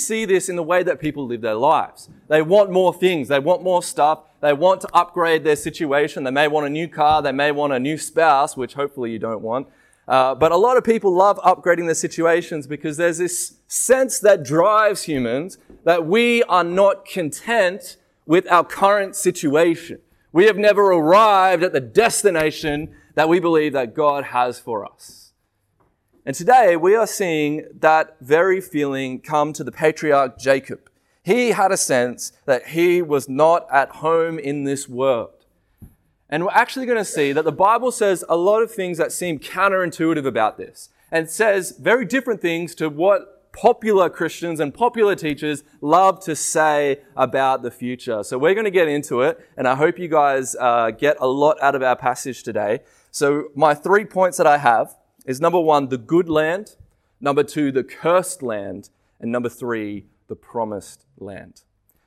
see this in the way that people live their lives. They want more things, they want more stuff, they want to upgrade their situation. They may want a new car, they may want a new spouse, which hopefully you don't want. Uh, but a lot of people love upgrading their situations because there's this sense that drives humans that we are not content with our current situation. We have never arrived at the destination that we believe that God has for us. And today we are seeing that very feeling come to the patriarch Jacob. He had a sense that he was not at home in this world. And we're actually going to see that the Bible says a lot of things that seem counterintuitive about this and says very different things to what popular Christians and popular teachers love to say about the future. So we're going to get into it, and I hope you guys uh, get a lot out of our passage today. So, my three points that I have is number one, the good land, number two, the cursed land, and number three, the promised land.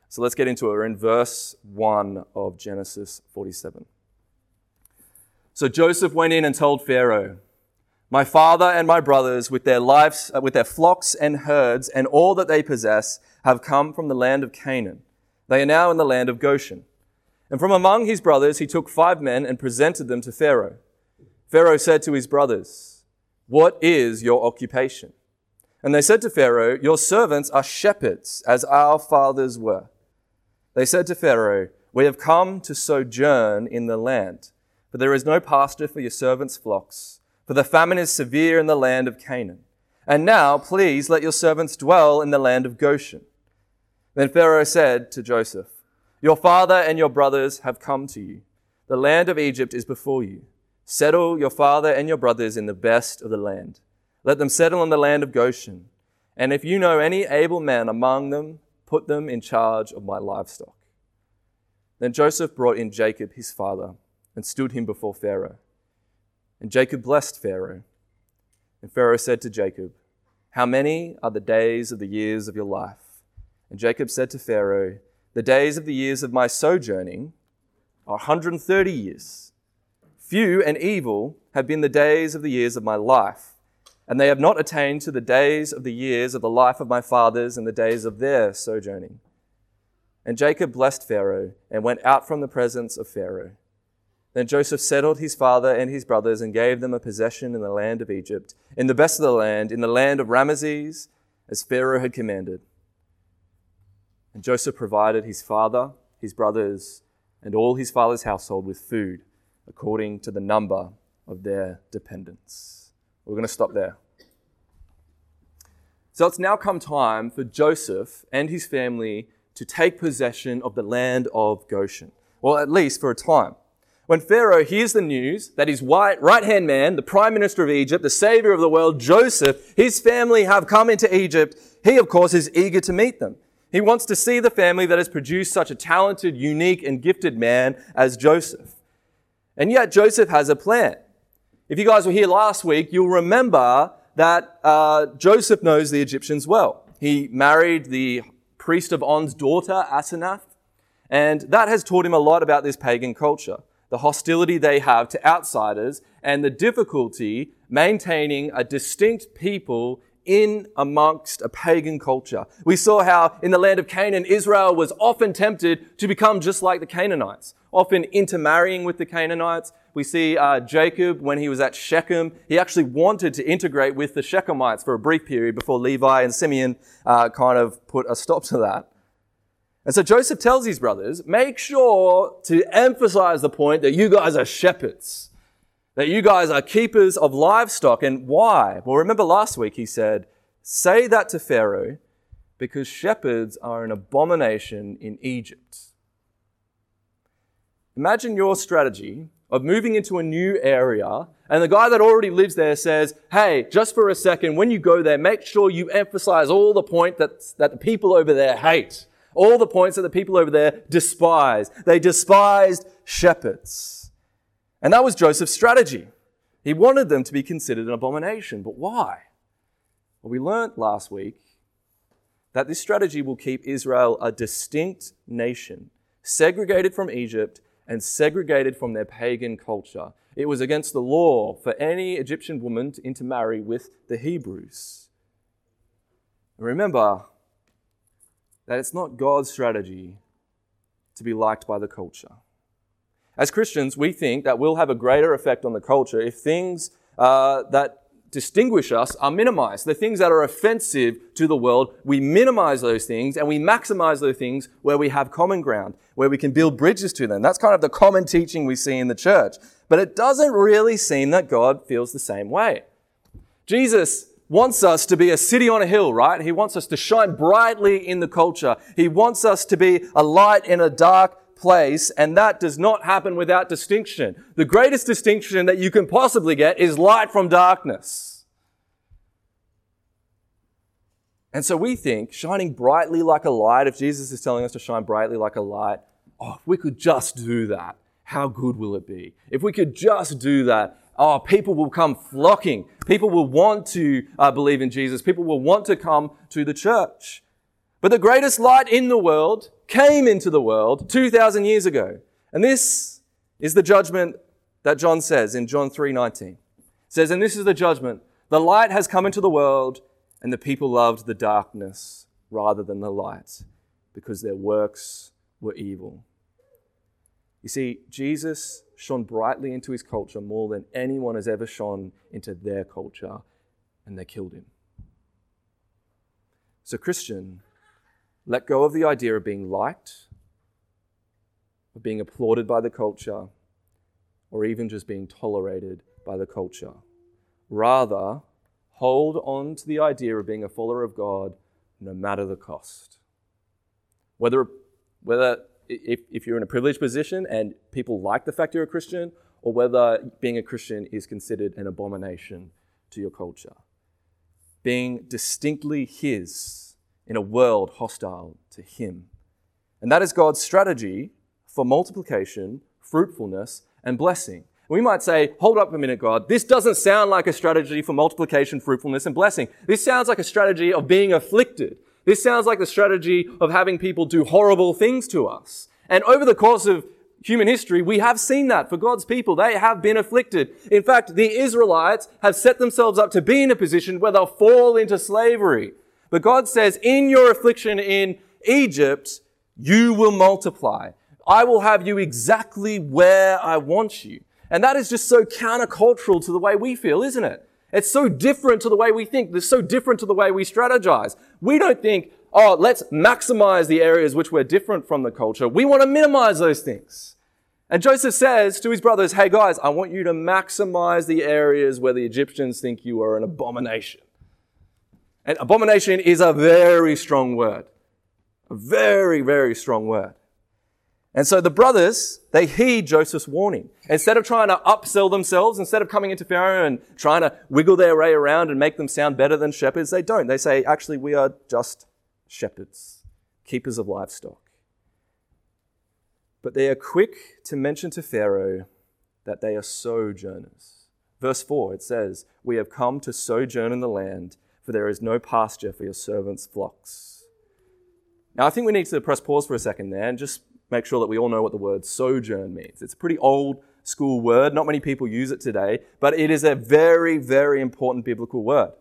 So let's get into it. We're in verse 1 of Genesis 47. So Joseph went in and told Pharaoh, My father and my brothers, with their lives, uh, with their flocks and herds, and all that they possess, have come from the land of Canaan. They are now in the land of Goshen. And from among his brothers he took five men and presented them to Pharaoh. Pharaoh said to his brothers, What is your occupation? And they said to Pharaoh, Your servants are shepherds, as our fathers were. They said to Pharaoh, We have come to sojourn in the land for there is no pasture for your servants' flocks, for the famine is severe in the land of Canaan. And now, please let your servants dwell in the land of Goshen. Then Pharaoh said to Joseph, Your father and your brothers have come to you. The land of Egypt is before you. Settle your father and your brothers in the best of the land. Let them settle in the land of Goshen. And if you know any able men among them, put them in charge of my livestock. Then Joseph brought in Jacob his father and stood him before Pharaoh. And Jacob blessed Pharaoh. And Pharaoh said to Jacob, How many are the days of the years of your life? And Jacob said to Pharaoh, The days of the years of my sojourning are 130 years. Few and evil have been the days of the years of my life, and they have not attained to the days of the years of the life of my fathers and the days of their sojourning. And Jacob blessed Pharaoh and went out from the presence of Pharaoh. Then Joseph settled his father and his brothers and gave them a possession in the land of Egypt, in the best of the land, in the land of Ramesses, as Pharaoh had commanded. And Joseph provided his father, his brothers, and all his father's household with food according to the number of their dependents. We're going to stop there. So it's now come time for Joseph and his family to take possession of the land of Goshen. Well, at least for a time. When Pharaoh hears the news that his right hand man, the prime minister of Egypt, the savior of the world, Joseph, his family have come into Egypt, he, of course, is eager to meet them. He wants to see the family that has produced such a talented, unique, and gifted man as Joseph. And yet, Joseph has a plan. If you guys were here last week, you'll remember that uh, Joseph knows the Egyptians well. He married the priest of On's daughter, Asenath, and that has taught him a lot about this pagan culture the hostility they have to outsiders, and the difficulty maintaining a distinct people in amongst a pagan culture. We saw how in the land of Canaan, Israel was often tempted to become just like the Canaanites, often intermarrying with the Canaanites. We see uh, Jacob, when he was at Shechem, he actually wanted to integrate with the Shechemites for a brief period before Levi and Simeon uh, kind of put a stop to that. And so Joseph tells his brothers, make sure to emphasize the point that you guys are shepherds, that you guys are keepers of livestock. And why? Well, remember last week he said, say that to Pharaoh because shepherds are an abomination in Egypt. Imagine your strategy of moving into a new area and the guy that already lives there says, hey, just for a second, when you go there, make sure you emphasize all the point that, that the people over there hate. All the points that the people over there despise. They despised shepherds. And that was Joseph's strategy. He wanted them to be considered an abomination. But why? Well, we learnt last week that this strategy will keep Israel a distinct nation, segregated from Egypt and segregated from their pagan culture. It was against the law for any Egyptian woman to intermarry with the Hebrews. Remember, that it's not God's strategy to be liked by the culture. As Christians, we think that we'll have a greater effect on the culture if things uh, that distinguish us are minimized. The things that are offensive to the world, we minimize those things and we maximize those things where we have common ground, where we can build bridges to them. That's kind of the common teaching we see in the church. But it doesn't really seem that God feels the same way. Jesus wants us to be a city on a hill, right? He wants us to shine brightly in the culture. He wants us to be a light in a dark place, and that does not happen without distinction. The greatest distinction that you can possibly get is light from darkness. And so we think shining brightly like a light, if Jesus is telling us to shine brightly like a light, oh, if we could just do that, how good will it be? If we could just do that, oh, people will come flocking. People will want to uh, believe in Jesus. People will want to come to the church. But the greatest light in the world came into the world 2,000 years ago. And this is the judgment that John says in John 3:19. It says, "And this is the judgment: the light has come into the world, and the people loved the darkness rather than the light, because their works were evil." You see, Jesus shone brightly into his culture more than anyone has ever shone into their culture, and they killed him. So, Christian, let go of the idea of being liked, of being applauded by the culture, or even just being tolerated by the culture. Rather, hold on to the idea of being a follower of God no matter the cost. Whether, whether if, if you're in a privileged position and people like the fact you're a Christian, or whether being a Christian is considered an abomination to your culture. Being distinctly His in a world hostile to Him. And that is God's strategy for multiplication, fruitfulness, and blessing. We might say, hold up a minute, God. This doesn't sound like a strategy for multiplication, fruitfulness, and blessing. This sounds like a strategy of being afflicted. This sounds like the strategy of having people do horrible things to us. And over the course of human history, we have seen that for God's people. They have been afflicted. In fact, the Israelites have set themselves up to be in a position where they'll fall into slavery. But God says, in your affliction in Egypt, you will multiply. I will have you exactly where I want you. And that is just so countercultural to the way we feel, isn't it? It's so different to the way we think. It's so different to the way we strategize. We don't think, oh, let's maximize the areas which we're different from the culture. We want to minimize those things. And Joseph says to his brothers, hey guys, I want you to maximize the areas where the Egyptians think you are an abomination. And abomination is a very strong word. A very, very strong word. And so the brothers, they heed Joseph's warning. Instead of trying to upsell themselves, instead of coming into Pharaoh and trying to wiggle their way around and make them sound better than shepherds, they don't. They say, actually, we are just shepherds, keepers of livestock. But they are quick to mention to Pharaoh that they are sojourners. Verse 4, it says, We have come to sojourn in the land for there is no pasture for your servants' flocks. Now, I think we need to press pause for a second there and just make sure that we all know what the word sojourn means. It's a pretty old school word. Not many people use it today, but it is a very, very important biblical word.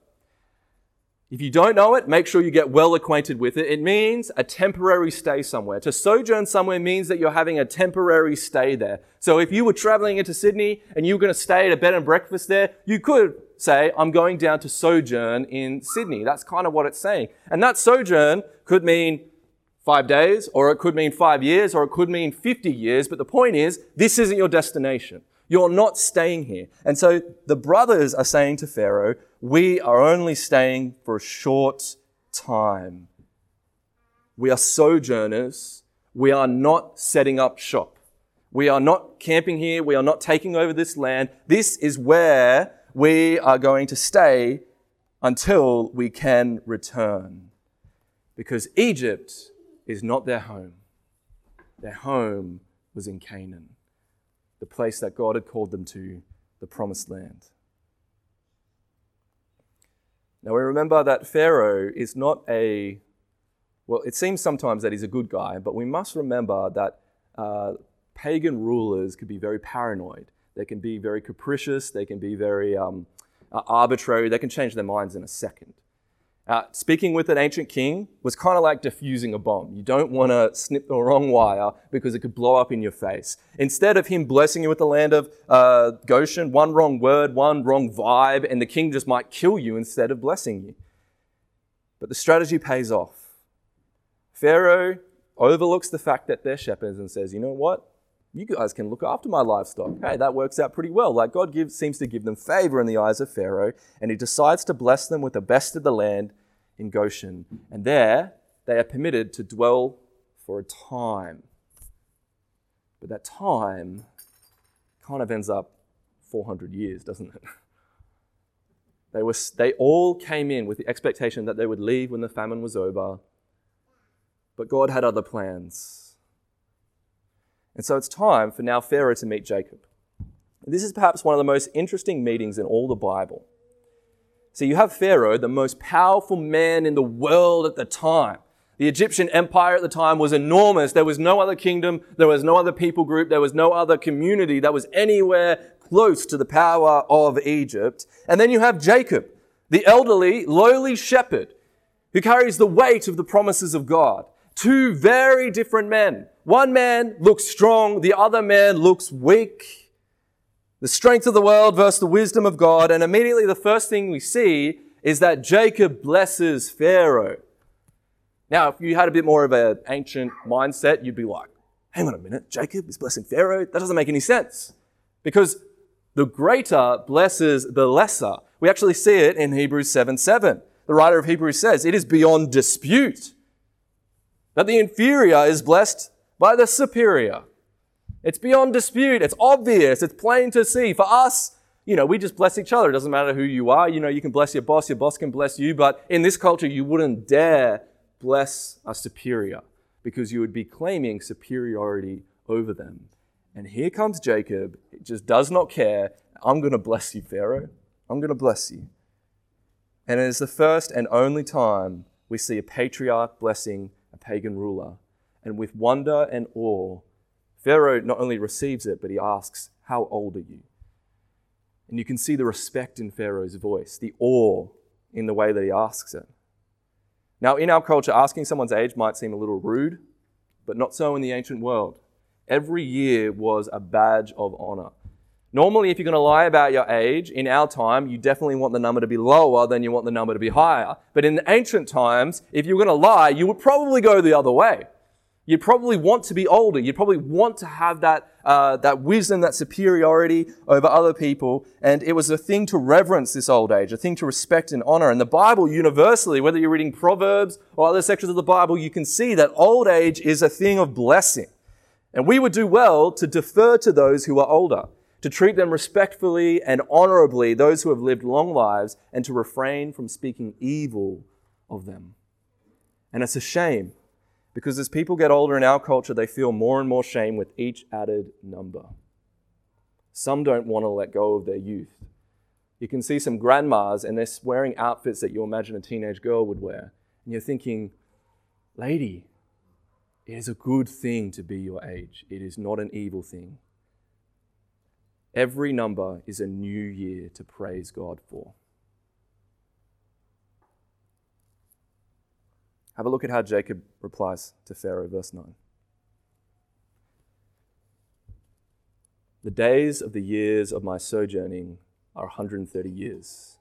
If you don't know it, make sure you get well acquainted with it. It means a temporary stay somewhere. To sojourn somewhere means that you're having a temporary stay there. So if you were traveling into Sydney and you were going to stay at a bed and breakfast there, you could say, I'm going down to sojourn in Sydney. That's kind of what it's saying. And that sojourn could mean five days, or it could mean five years, or it could mean 50 years. But the point is, this isn't your destination. You're not staying here. And so the brothers are saying to Pharaoh, we are only staying for a short time. We are sojourners. We are not setting up shop. We are not camping here. We are not taking over this land. This is where we are going to stay until we can return. Because Egypt is not their home. Their home was in Canaan, the place that God had called them to, the promised land. Now we remember that Pharaoh is not a, well, it seems sometimes that he's a good guy, but we must remember that uh, pagan rulers could be very paranoid they can be very capricious. They can be very um, uh, arbitrary. They can change their minds in a second. Uh, speaking with an ancient king was kind of like diffusing a bomb. You don't want to snip the wrong wire because it could blow up in your face. Instead of him blessing you with the land of uh, Goshen, one wrong word, one wrong vibe, and the king just might kill you instead of blessing you. But the strategy pays off. Pharaoh overlooks the fact that they're shepherds and says, you know what? You guys can look after my livestock. Hey, that works out pretty well. Like God gives, seems to give them favor in the eyes of Pharaoh, and he decides to bless them with the best of the land in Goshen. And there they are permitted to dwell for a time. But that time kind of ends up 400 years, doesn't it? They, were, they all came in with the expectation that they would leave when the famine was over. But God had other plans. And so it's time for now Pharaoh to meet Jacob. This is perhaps one of the most interesting meetings in all the Bible. So you have Pharaoh, the most powerful man in the world at the time. The Egyptian empire at the time was enormous. There was no other kingdom, there was no other people group, there was no other community that was anywhere close to the power of Egypt. And then you have Jacob, the elderly, lowly shepherd who carries the weight of the promises of God. Two very different men. One man looks strong, the other man looks weak. The strength of the world versus the wisdom of God. And immediately the first thing we see is that Jacob blesses Pharaoh. Now, if you had a bit more of an ancient mindset, you'd be like, hang on a minute, Jacob is blessing Pharaoh? That doesn't make any sense. Because the greater blesses the lesser. We actually see it in Hebrews 7 7. The writer of Hebrews says, It is beyond dispute that the inferior is blessed by the superior. It's beyond dispute. It's obvious. It's plain to see. For us, you know, we just bless each other. It doesn't matter who you are. You know, you can bless your boss, your boss can bless you. But in this culture, you wouldn't dare bless a superior because you would be claiming superiority over them. And here comes Jacob. It just does not care. I'm going to bless you, Pharaoh. I'm going to bless you. And it is the first and only time we see a patriarch blessing a pagan ruler. And with wonder and awe, Pharaoh not only receives it, but he asks, How old are you? And you can see the respect in Pharaoh's voice, the awe in the way that he asks it. Now, in our culture, asking someone's age might seem a little rude, but not so in the ancient world. Every year was a badge of honor. Normally, if you're going to lie about your age, in our time, you definitely want the number to be lower than you want the number to be higher. But in the ancient times, if you were going to lie, you would probably go the other way. You'd probably want to be older. You'd probably want to have that, uh, that wisdom, that superiority over other people. And it was a thing to reverence this old age, a thing to respect and honor. And the Bible, universally, whether you're reading Proverbs or other sections of the Bible, you can see that old age is a thing of blessing. And we would do well to defer to those who are older, to treat them respectfully and honorably, those who have lived long lives, and to refrain from speaking evil of them. And it's a shame because as people get older in our culture, they feel more and more shame with each added number. Some don't want to let go of their youth. You can see some grandmas and they're wearing outfits that you imagine a teenage girl would wear. And you're thinking, lady, it is a good thing to be your age, it is not an evil thing. Every number is a new year to praise God for. Have a look at how Jacob replies to Pharaoh, verse 9. The days of the years of my sojourning are 130 years.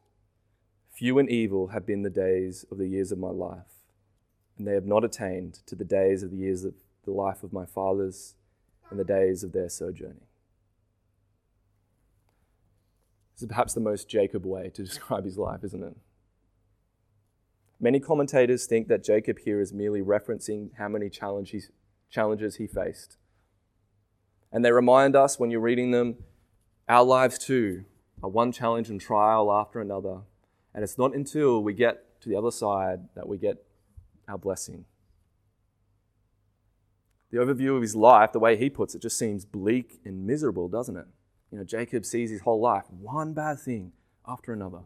Few and evil have been the days of the years of my life and they have not attained to the days of the years of the life of my fathers and the days of their sojourning. This is perhaps the most Jacob way to describe his life, isn't it? Many commentators think that Jacob here is merely referencing how many challenges he faced. And they remind us when you're reading them, our lives too are one challenge and trial after another. And it's not until we get to the other side that we get our blessing. The overview of his life, the way he puts it, just seems bleak and miserable, doesn't it? You know, Jacob sees his whole life, one bad thing after another.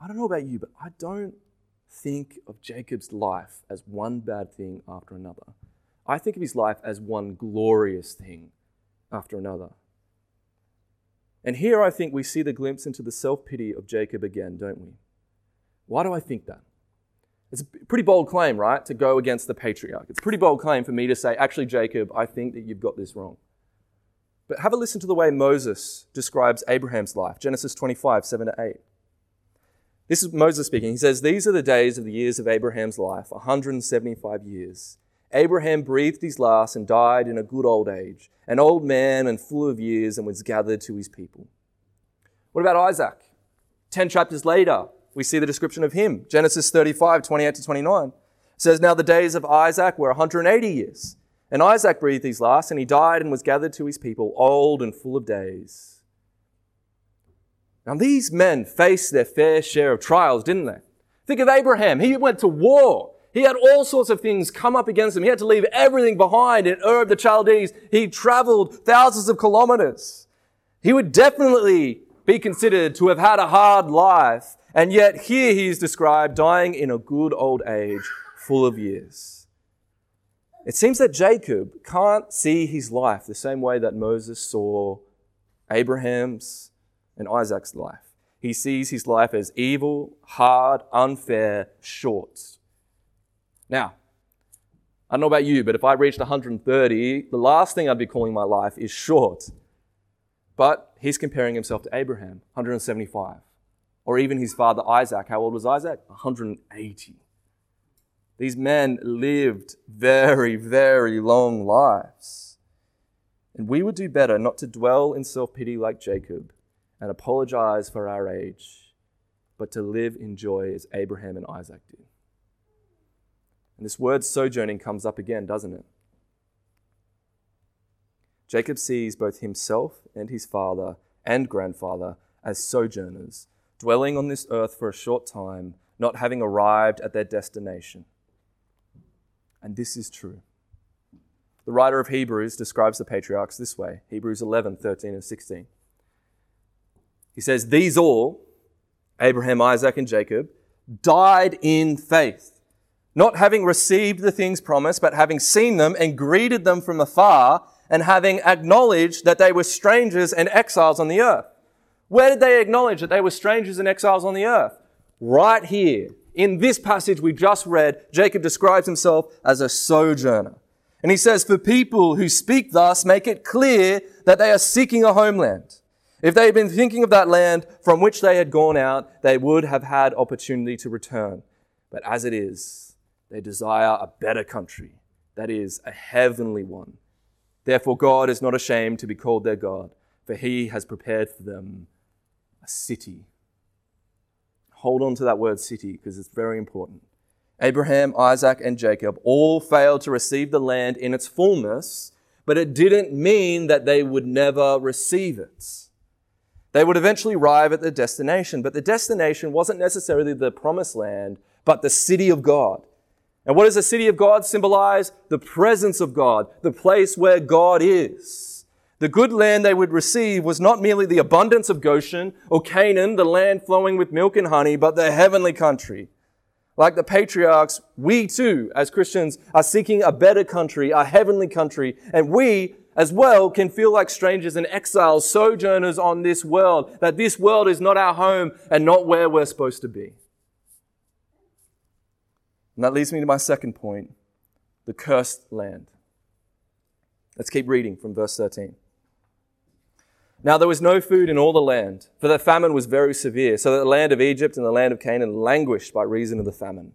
I don't know about you, but I don't think of Jacob's life as one bad thing after another. I think of his life as one glorious thing after another. And here I think we see the glimpse into the self pity of Jacob again, don't we? Why do I think that? It's a pretty bold claim, right, to go against the patriarch. It's a pretty bold claim for me to say, actually, Jacob, I think that you've got this wrong. But have a listen to the way Moses describes Abraham's life Genesis 25, 7 to 8. This is Moses speaking. He says, These are the days of the years of Abraham's life, 175 years. Abraham breathed his last and died in a good old age, an old man and full of years, and was gathered to his people. What about Isaac? Ten chapters later, we see the description of him. Genesis 35, 28 to 29. It says, Now the days of Isaac were 180 years. And Isaac breathed his last, and he died and was gathered to his people, old and full of days. Now these men faced their fair share of trials, didn't they? Think of Abraham. He went to war. He had all sorts of things come up against him. He had to leave everything behind in Ur of the Chaldees. He traveled thousands of kilometers. He would definitely be considered to have had a hard life, and yet here he is described dying in a good old age, full of years. It seems that Jacob can't see his life the same way that Moses saw Abraham's and Isaac's life. He sees his life as evil, hard, unfair, short. Now, I don't know about you, but if I reached 130, the last thing I'd be calling my life is short. But he's comparing himself to Abraham, 175. Or even his father Isaac. How old was Isaac? 180. These men lived very, very long lives. And we would do better not to dwell in self pity like Jacob and apologize for our age, but to live in joy as Abraham and Isaac did. And this word sojourning comes up again, doesn't it? Jacob sees both himself and his father and grandfather as sojourners, dwelling on this earth for a short time, not having arrived at their destination. And this is true. The writer of Hebrews describes the patriarchs this way Hebrews 11, 13, and 16. He says, These all, Abraham, Isaac, and Jacob, died in faith not having received the things promised, but having seen them and greeted them from afar, and having acknowledged that they were strangers and exiles on the earth. Where did they acknowledge that they were strangers and exiles on the earth? Right here. In this passage we just read, Jacob describes himself as a sojourner. And he says, For people who speak thus, make it clear that they are seeking a homeland. If they had been thinking of that land from which they had gone out, they would have had opportunity to return. But as it is, they desire a better country, that is, a heavenly one. Therefore, God is not ashamed to be called their God, for he has prepared for them a city. Hold on to that word city because it's very important. Abraham, Isaac, and Jacob all failed to receive the land in its fullness, but it didn't mean that they would never receive it. They would eventually arrive at their destination, but the destination wasn't necessarily the promised land, but the city of God. And what does the city of God symbolize? The presence of God, the place where God is. The good land they would receive was not merely the abundance of Goshen or Canaan, the land flowing with milk and honey, but the heavenly country. Like the patriarchs, we too, as Christians, are seeking a better country, a heavenly country, and we as well can feel like strangers and exiles, sojourners on this world, that this world is not our home and not where we're supposed to be. And that leads me to my second point the cursed land. Let's keep reading from verse 13. Now there was no food in all the land, for the famine was very severe, so that the land of Egypt and the land of Canaan languished by reason of the famine.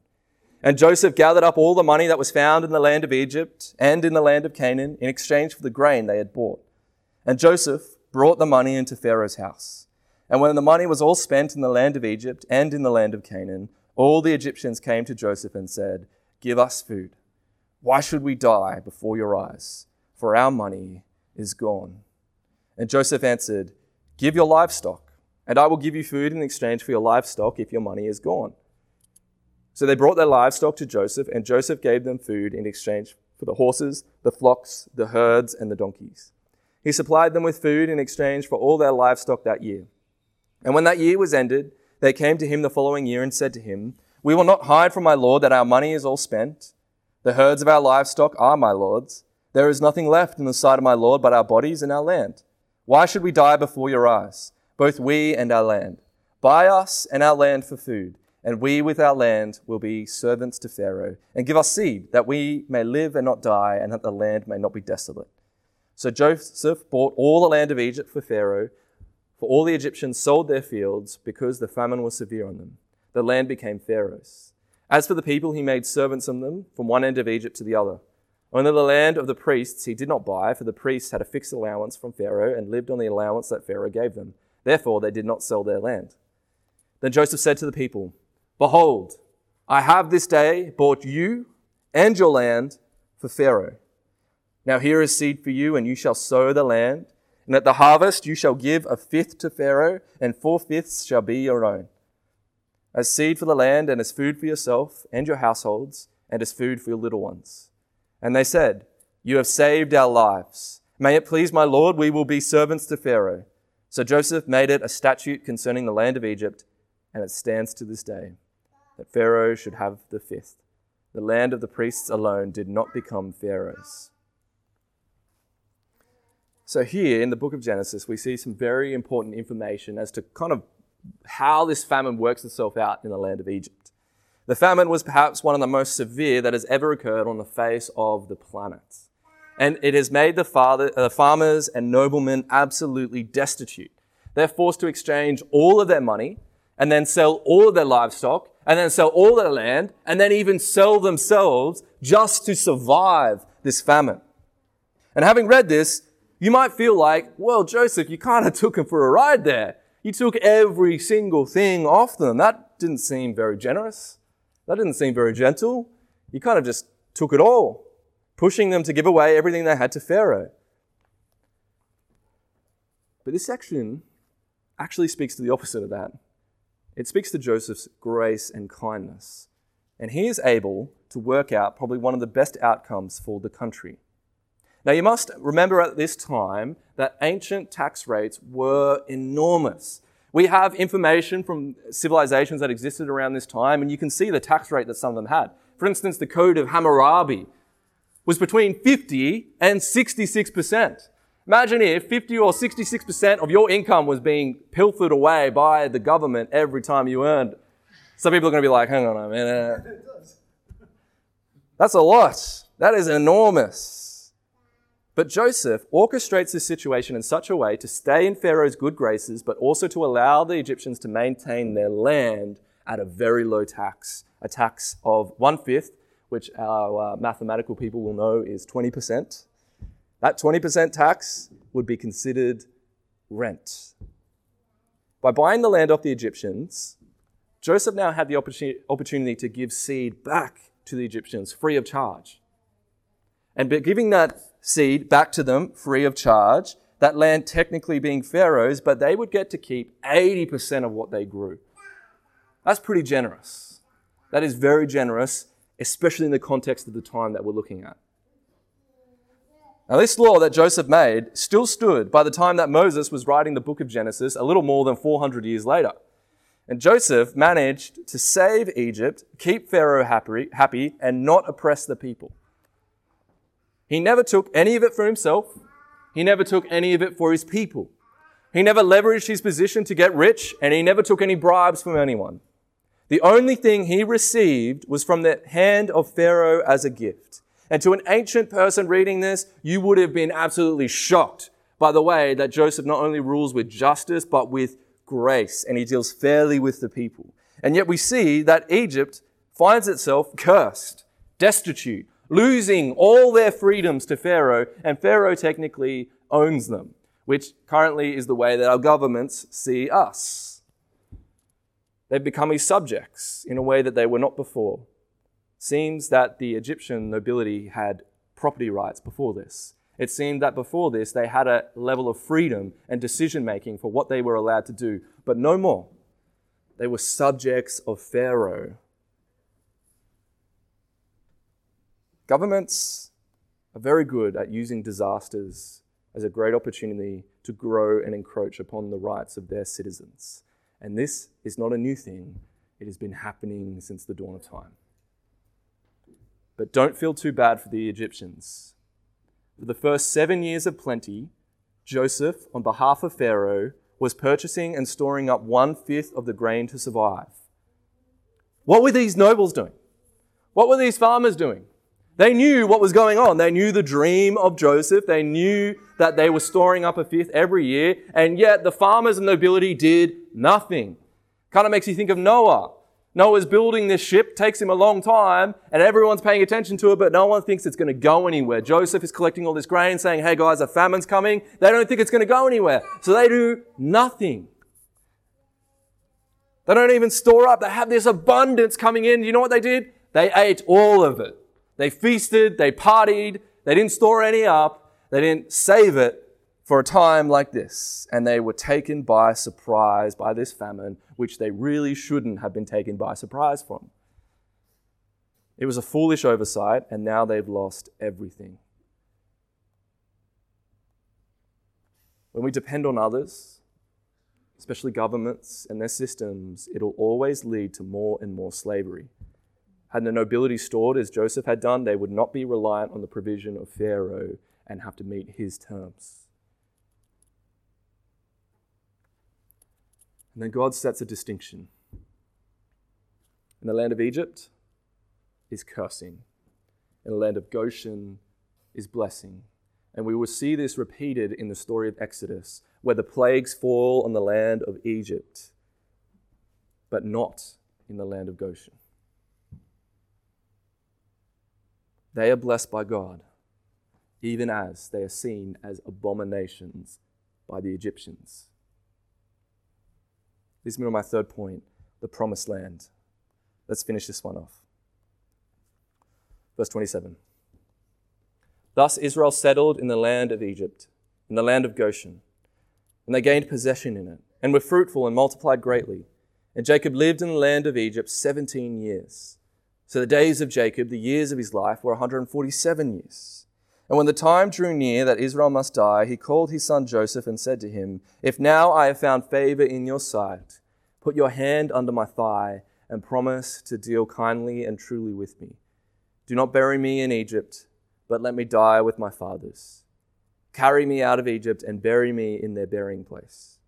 And Joseph gathered up all the money that was found in the land of Egypt and in the land of Canaan in exchange for the grain they had bought. And Joseph brought the money into Pharaoh's house. And when the money was all spent in the land of Egypt and in the land of Canaan, all the Egyptians came to Joseph and said, Give us food. Why should we die before your eyes? For our money is gone. And Joseph answered, Give your livestock, and I will give you food in exchange for your livestock if your money is gone. So they brought their livestock to Joseph, and Joseph gave them food in exchange for the horses, the flocks, the herds, and the donkeys. He supplied them with food in exchange for all their livestock that year. And when that year was ended, they came to him the following year and said to him, We will not hide from my Lord that our money is all spent. The herds of our livestock are my Lord's. There is nothing left in the sight of my Lord but our bodies and our land. Why should we die before your eyes, both we and our land? Buy us and our land for food, and we with our land will be servants to Pharaoh, and give us seed, that we may live and not die, and that the land may not be desolate. So Joseph bought all the land of Egypt for Pharaoh, for all the Egyptians sold their fields because the famine was severe on them. The land became Pharaoh's. As for the people, he made servants of them from one end of Egypt to the other. Only the land of the priests he did not buy, for the priests had a fixed allowance from Pharaoh and lived on the allowance that Pharaoh gave them. Therefore, they did not sell their land. Then Joseph said to the people, Behold, I have this day bought you and your land for Pharaoh. Now here is seed for you, and you shall sow the land. And at the harvest you shall give a fifth to Pharaoh, and four fifths shall be your own as seed for the land, and as food for yourself and your households, and as food for your little ones. And they said, You have saved our lives. May it please my Lord, we will be servants to Pharaoh. So Joseph made it a statute concerning the land of Egypt, and it stands to this day, that Pharaoh should have the fifth. The land of the priests alone did not become Pharaoh's. So, here in the book of Genesis, we see some very important information as to kind of how this famine works itself out in the land of Egypt. The famine was perhaps one of the most severe that has ever occurred on the face of the planet. And it has made the father, uh, farmers and noblemen absolutely destitute. They're forced to exchange all of their money and then sell all of their livestock and then sell all their land and then even sell themselves just to survive this famine. And having read this, you might feel like, well, Joseph, you kind of took him for a ride there. You took every single thing off them. That didn't seem very generous. That didn't seem very gentle. You kind of just took it all, pushing them to give away everything they had to Pharaoh. But this section actually speaks to the opposite of that. It speaks to Joseph's grace and kindness. And he is able to work out probably one of the best outcomes for the country. Now, you must remember at this time that ancient tax rates were enormous. We have information from civilizations that existed around this time, and you can see the tax rate that some of them had. For instance, the Code of Hammurabi was between 50 and 66%. Imagine if 50 or 66% of your income was being pilfered away by the government every time you earned. Some people are going to be like, hang on a minute. That's a lot. That is enormous. But Joseph orchestrates this situation in such a way to stay in Pharaoh's good graces, but also to allow the Egyptians to maintain their land at a very low tax, a tax of one fifth, which our uh, mathematical people will know is 20%. That 20% tax would be considered rent. By buying the land off the Egyptians, Joseph now had the opportunity to give seed back to the Egyptians free of charge. And by giving that seed back to them free of charge, that land technically being Pharaoh's, but they would get to keep 80% of what they grew. That's pretty generous. That is very generous, especially in the context of the time that we're looking at. Now, this law that Joseph made still stood by the time that Moses was writing the book of Genesis, a little more than 400 years later. And Joseph managed to save Egypt, keep Pharaoh happy, happy and not oppress the people. He never took any of it for himself. He never took any of it for his people. He never leveraged his position to get rich, and he never took any bribes from anyone. The only thing he received was from the hand of Pharaoh as a gift. And to an ancient person reading this, you would have been absolutely shocked by the way that Joseph not only rules with justice, but with grace, and he deals fairly with the people. And yet we see that Egypt finds itself cursed, destitute, losing all their freedoms to Pharaoh, and Pharaoh technically owns them, which currently is the way that our governments see us. They've become his subjects in a way that they were not before. Seems that the Egyptian nobility had property rights before this. It seemed that before this they had a level of freedom and decision making for what they were allowed to do, but no more. They were subjects of Pharaoh Governments are very good at using disasters as a great opportunity to grow and encroach upon the rights of their citizens. And this is not a new thing, it has been happening since the dawn of time. But don't feel too bad for the Egyptians. For the first seven years of plenty, Joseph, on behalf of Pharaoh, was purchasing and storing up one fifth of the grain to survive. What were these nobles doing? What were these farmers doing? They knew what was going on. They knew the dream of Joseph. They knew that they were storing up a fifth every year. And yet the farmers and nobility did nothing. Kind of makes you think of Noah. Noah's building this ship, takes him a long time, and everyone's paying attention to it, but no one thinks it's going to go anywhere. Joseph is collecting all this grain, saying, Hey guys, a famine's coming. They don't think it's going to go anywhere. So they do nothing. They don't even store up. They have this abundance coming in. You know what they did? They ate all of it. They feasted, they partied, they didn't store any up, they didn't save it for a time like this. And they were taken by surprise by this famine, which they really shouldn't have been taken by surprise from. It was a foolish oversight, and now they've lost everything. When we depend on others, especially governments and their systems, it'll always lead to more and more slavery. Had the nobility stored as Joseph had done, they would not be reliant on the provision of Pharaoh and have to meet his terms. And then God sets a distinction. In the land of Egypt is cursing, in the land of Goshen is blessing. And we will see this repeated in the story of Exodus, where the plagues fall on the land of Egypt, but not in the land of Goshen. They are blessed by God, even as they are seen as abominations by the Egyptians. Leads me to my third point the promised land. Let's finish this one off. Verse 27. Thus Israel settled in the land of Egypt, in the land of Goshen, and they gained possession in it, and were fruitful and multiplied greatly. And Jacob lived in the land of Egypt 17 years. So the days of Jacob, the years of his life, were 147 years. And when the time drew near that Israel must die, he called his son Joseph and said to him, If now I have found favor in your sight, put your hand under my thigh and promise to deal kindly and truly with me. Do not bury me in Egypt, but let me die with my fathers. Carry me out of Egypt and bury me in their burying place.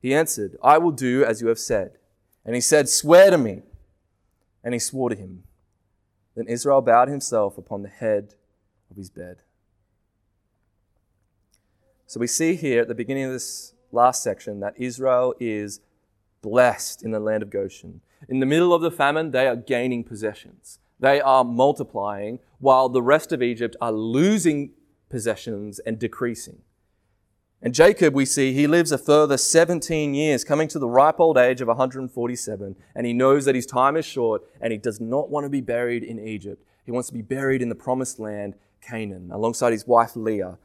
He answered, I will do as you have said. And he said, Swear to me. And he swore to him. Then Israel bowed himself upon the head of his bed. So we see here at the beginning of this last section that Israel is blessed in the land of Goshen. In the middle of the famine, they are gaining possessions. They are multiplying, while the rest of Egypt are losing possessions and decreasing. And Jacob, we see, he lives a further 17 years, coming to the ripe old age of 147, and he knows that his time is short, and he does not want to be buried in Egypt. He wants to be buried in the promised land, Canaan, alongside his wife Leah,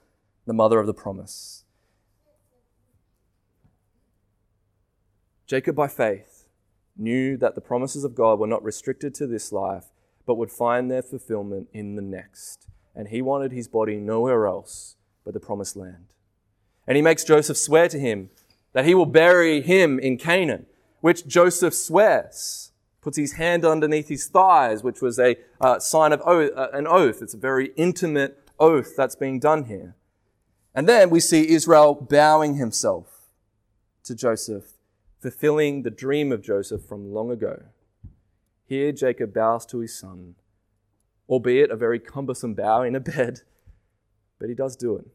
the mother of the promise. Jacob, by faith, knew that the promises of God were not restricted to this life, but would find their fulfillment in the next. And he wanted his body nowhere else but the promised land. And he makes Joseph swear to him that he will bury him in Canaan, which Joseph swears, puts his hand underneath his thighs, which was a uh, sign of oath, uh, an oath. It's a very intimate oath that's being done here. And then we see Israel bowing himself to Joseph, fulfilling the dream of Joseph from long ago. Here, Jacob bows to his son, albeit a very cumbersome bow in a bed, but he does do it.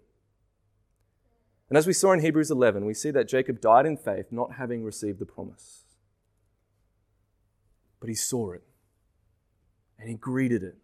And as we saw in Hebrews 11, we see that Jacob died in faith, not having received the promise. But he saw it, and he greeted it.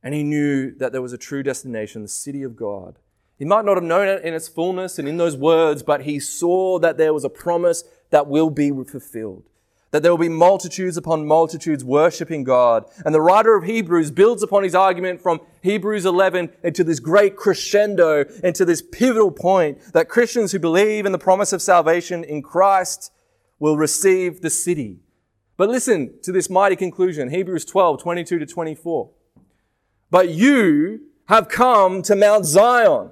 And he knew that there was a true destination, the city of God. He might not have known it in its fullness and in those words, but he saw that there was a promise that will be fulfilled that there will be multitudes upon multitudes worshiping God. And the writer of Hebrews builds upon his argument from Hebrews 11 into this great crescendo, into this pivotal point that Christians who believe in the promise of salvation in Christ will receive the city. But listen to this mighty conclusion, Hebrews 12, 22 to 24. But you have come to Mount Zion,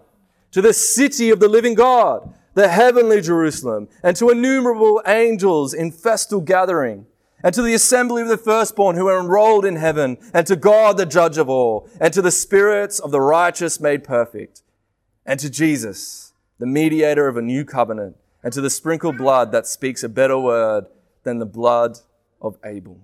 to the city of the living God the heavenly Jerusalem, and to innumerable angels in festal gathering, and to the assembly of the firstborn who are enrolled in heaven, and to God the judge of all, and to the spirits of the righteous made perfect, and to Jesus, the mediator of a new covenant, and to the sprinkled blood that speaks a better word than the blood of Abel.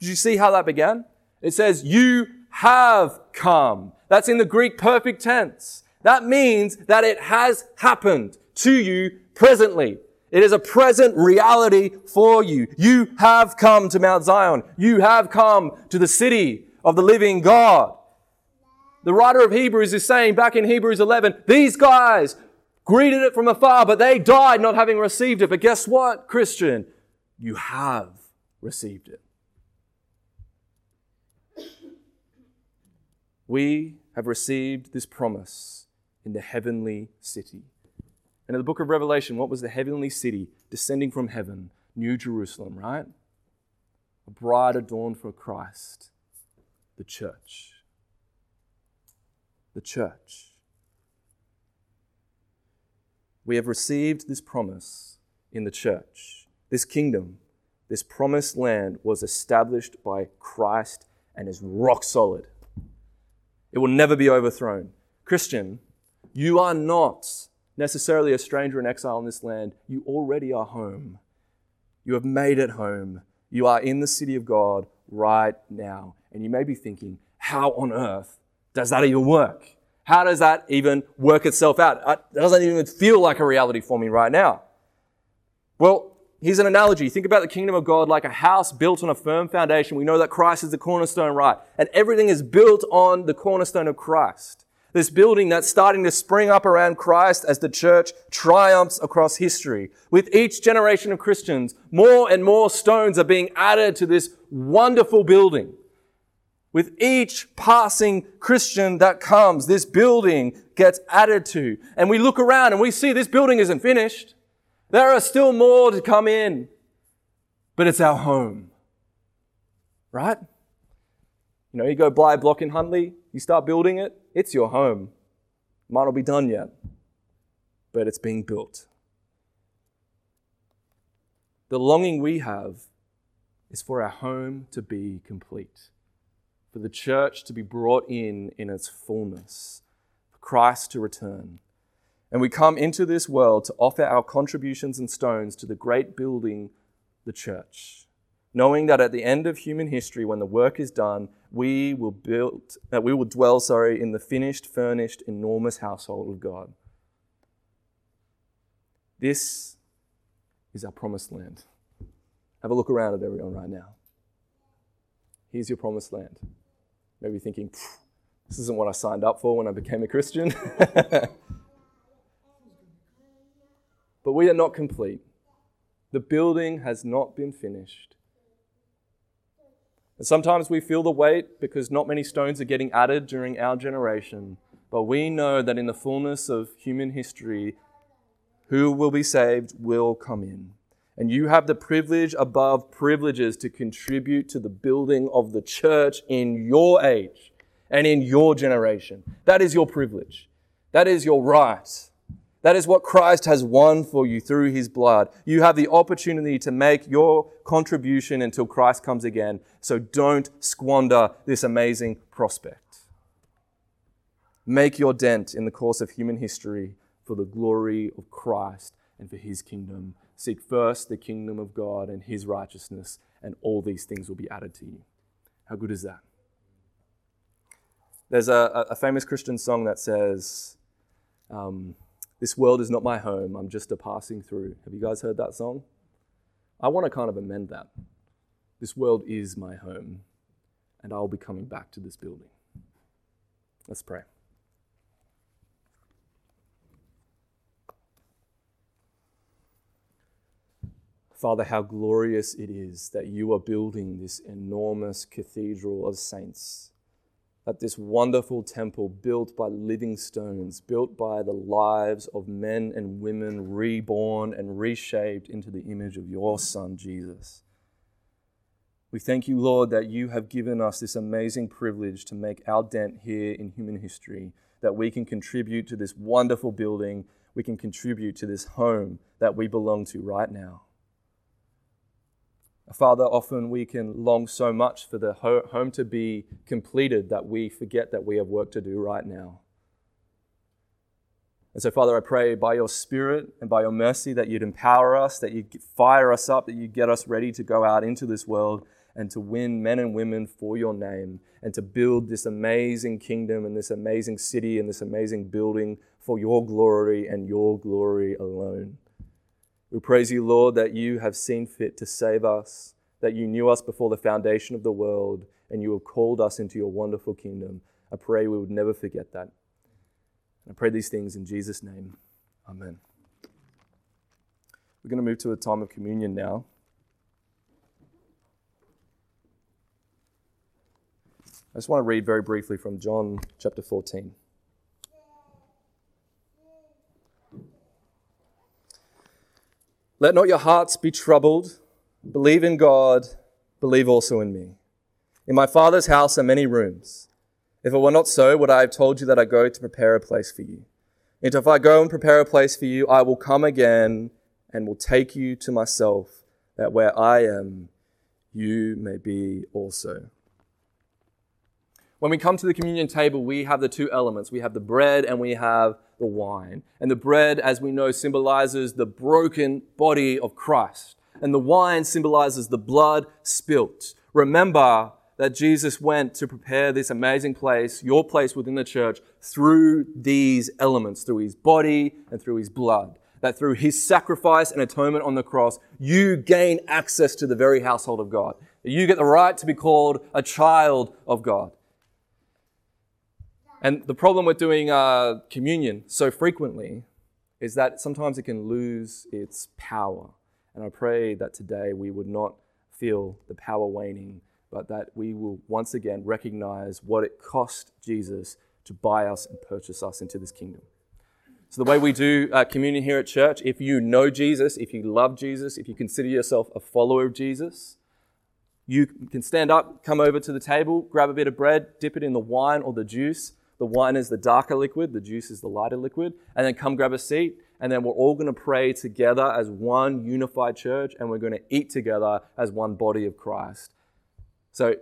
Did you see how that began? It says, You have come. That's in the Greek perfect tense. That means that it has happened to you presently. It is a present reality for you. You have come to Mount Zion. You have come to the city of the living God. The writer of Hebrews is saying back in Hebrews 11, these guys greeted it from afar, but they died not having received it. But guess what, Christian? You have received it. We have received this promise in the heavenly city. And in the book of Revelation, what was the heavenly city descending from heaven? New Jerusalem, right? A bride adorned for Christ, the church. The church. We have received this promise in the church. This kingdom, this promised land was established by Christ and is rock solid. It will never be overthrown. Christian, you are not necessarily a stranger in exile in this land. You already are home. You have made it home. You are in the city of God right now. And you may be thinking, how on earth does that even work? How does that even work itself out? It doesn't even feel like a reality for me right now. Well, here's an analogy. Think about the kingdom of God like a house built on a firm foundation. We know that Christ is the cornerstone, right? And everything is built on the cornerstone of Christ. This building that's starting to spring up around Christ as the church triumphs across history. With each generation of Christians, more and more stones are being added to this wonderful building. With each passing Christian that comes, this building gets added to. And we look around and we see this building isn't finished. There are still more to come in. But it's our home. Right? You know, you go buy a block in Huntley, you start building it, it's your home. Might not be done yet, but it's being built. The longing we have is for our home to be complete, for the church to be brought in in its fullness, for Christ to return. And we come into this world to offer our contributions and stones to the great building, the church knowing that at the end of human history, when the work is done, we will build, that we will dwell, sorry, in the finished, furnished, enormous household of God. This is our promised land. Have a look around at everyone right now. Here's your promised land. Maybe thinking, this isn't what I signed up for when I became a Christian. but we are not complete. The building has not been finished. And sometimes we feel the weight because not many stones are getting added during our generation. But we know that in the fullness of human history, who will be saved will come in. And you have the privilege above privileges to contribute to the building of the church in your age and in your generation. That is your privilege. That is your right. That is what Christ has won for you through his blood. You have the opportunity to make your contribution until Christ comes again. So don't squander this amazing prospect. Make your dent in the course of human history for the glory of Christ and for his kingdom. Seek first the kingdom of God and his righteousness, and all these things will be added to you. How good is that? There's a, a famous Christian song that says, um, this world is not my home, I'm just a passing through. Have you guys heard that song? I want to kind of amend that. This world is my home, and I'll be coming back to this building. Let's pray. Father, how glorious it is that you are building this enormous cathedral of saints at this wonderful temple built by living stones, built by the lives of men and women reborn and reshaped into the image of your Son, Jesus. We thank you, Lord, that you have given us this amazing privilege to make our dent here in human history, that we can contribute to this wonderful building, we can contribute to this home that we belong to right now. Father, often we can long so much for the home to be completed that we forget that we have work to do right now. And so, Father, I pray by your Spirit and by your mercy that you'd empower us, that you'd fire us up, that you get us ready to go out into this world and to win men and women for your name and to build this amazing kingdom and this amazing city and this amazing building for your glory and your glory alone. We praise you, Lord, that you have seen fit to save us, that you knew us before the foundation of the world, and you have called us into your wonderful kingdom. I pray we would never forget that. I pray these things in Jesus' name. Amen. We're going to move to a time of communion now. I just want to read very briefly from John chapter 14. Let not your hearts be troubled. Believe in God, believe also in me. In my Father's house are many rooms. If it were not so, would I have told you that I go to prepare a place for you? And if I go and prepare a place for you, I will come again and will take you to myself, that where I am, you may be also. When we come to the communion table, we have the two elements. We have the bread and we have the wine. And the bread, as we know, symbolizes the broken body of Christ. And the wine symbolizes the blood spilt. Remember that Jesus went to prepare this amazing place, your place within the church, through these elements, through his body and through his blood. That through his sacrifice and atonement on the cross, you gain access to the very household of God. You get the right to be called a child of God. And the problem with doing uh, communion so frequently is that sometimes it can lose its power. And I pray that today we would not feel the power waning, but that we will once again recognize what it cost Jesus to buy us and purchase us into this kingdom. So, the way we do uh, communion here at church, if you know Jesus, if you love Jesus, if you consider yourself a follower of Jesus, you can stand up, come over to the table, grab a bit of bread, dip it in the wine or the juice, the wine is the darker liquid, the juice is the lighter liquid. And then come grab a seat, and then we're all going to pray together as one unified church, and we're going to eat together as one body of Christ. So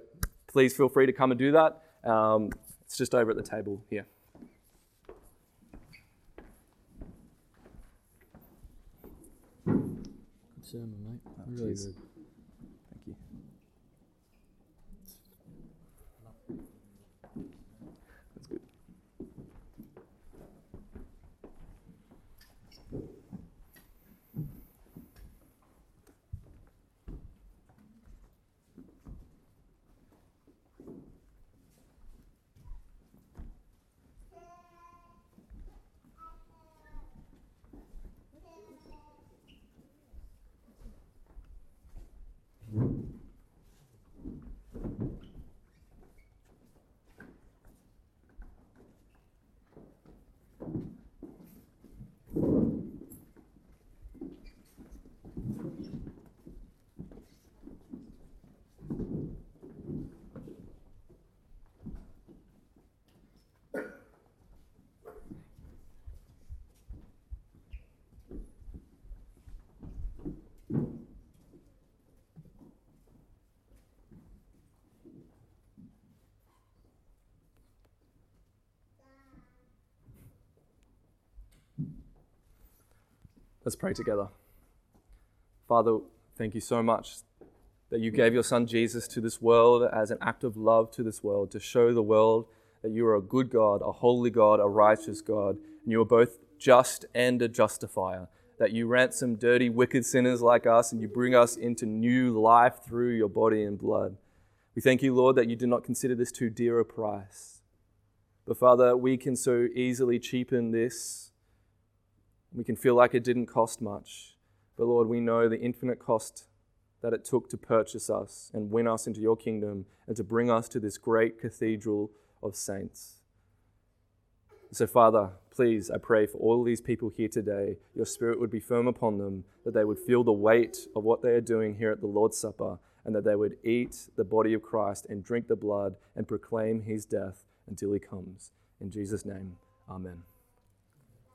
please feel free to come and do that. Um, it's just over at the table here. Good sermon, mate. Oh, really good. Let's pray together. Father, thank you so much that you gave your son Jesus to this world as an act of love to this world, to show the world that you are a good God, a holy God, a righteous God, and you are both just and a justifier. That you ransom dirty, wicked sinners like us and you bring us into new life through your body and blood. We thank you, Lord, that you did not consider this too dear a price. But Father, we can so easily cheapen this we can feel like it didn't cost much. But Lord, we know the infinite cost that it took to purchase us and win us into your kingdom and to bring us to this great cathedral of saints. So, Father, please, I pray for all these people here today, your spirit would be firm upon them, that they would feel the weight of what they are doing here at the Lord's Supper, and that they would eat the body of Christ and drink the blood and proclaim his death until he comes. In Jesus' name, amen.